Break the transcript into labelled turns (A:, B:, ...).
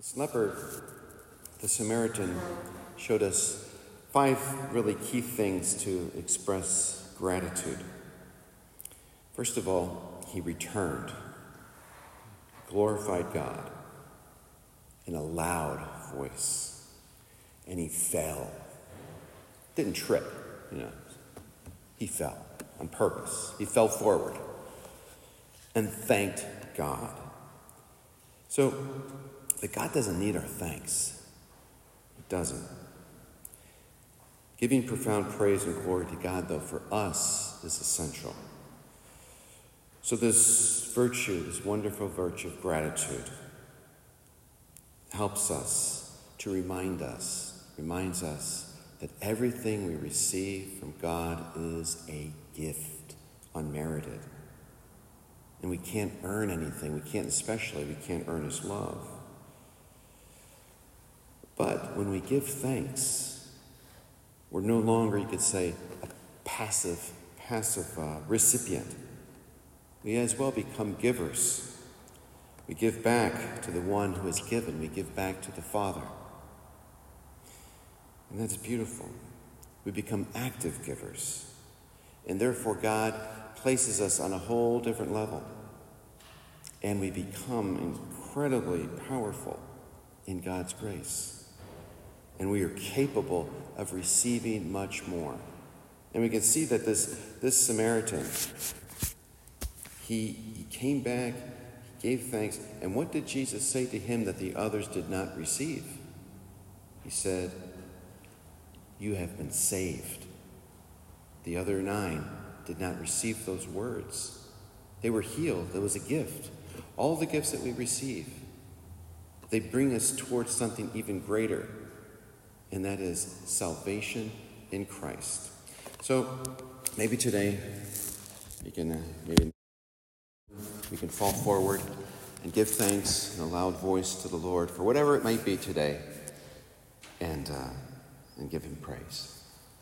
A: This leper, the Samaritan, showed us five really key things to express gratitude. First of all, he returned, glorified God in a loud voice, and he fell. Didn't trip, you know. He fell on purpose. He fell forward and thanked God. So, but God doesn't need our thanks. He doesn't. Giving profound praise and glory to God, though, for us is essential. So, this virtue, this wonderful virtue of gratitude, helps us to remind us, reminds us that everything we receive from God is a gift, unmerited. And we can't earn anything. We can't, especially, we can't earn His love. But when we give thanks, we're no longer, you could say, a passive, passive uh, recipient. We as well become givers. We give back to the one who has given. We give back to the Father. And that's beautiful. We become active givers. And therefore, God places us on a whole different level. And we become incredibly powerful in God's grace and we are capable of receiving much more. And we can see that this, this Samaritan, he, he came back, he gave thanks, and what did Jesus say to him that the others did not receive? He said, You have been saved. The other nine did not receive those words. They were healed. It was a gift. All the gifts that we receive, they bring us towards something even greater and that is salvation in Christ. So maybe today we can uh, maybe we can fall forward and give thanks in a loud voice to the Lord for whatever it might be today, and uh, and give Him praise.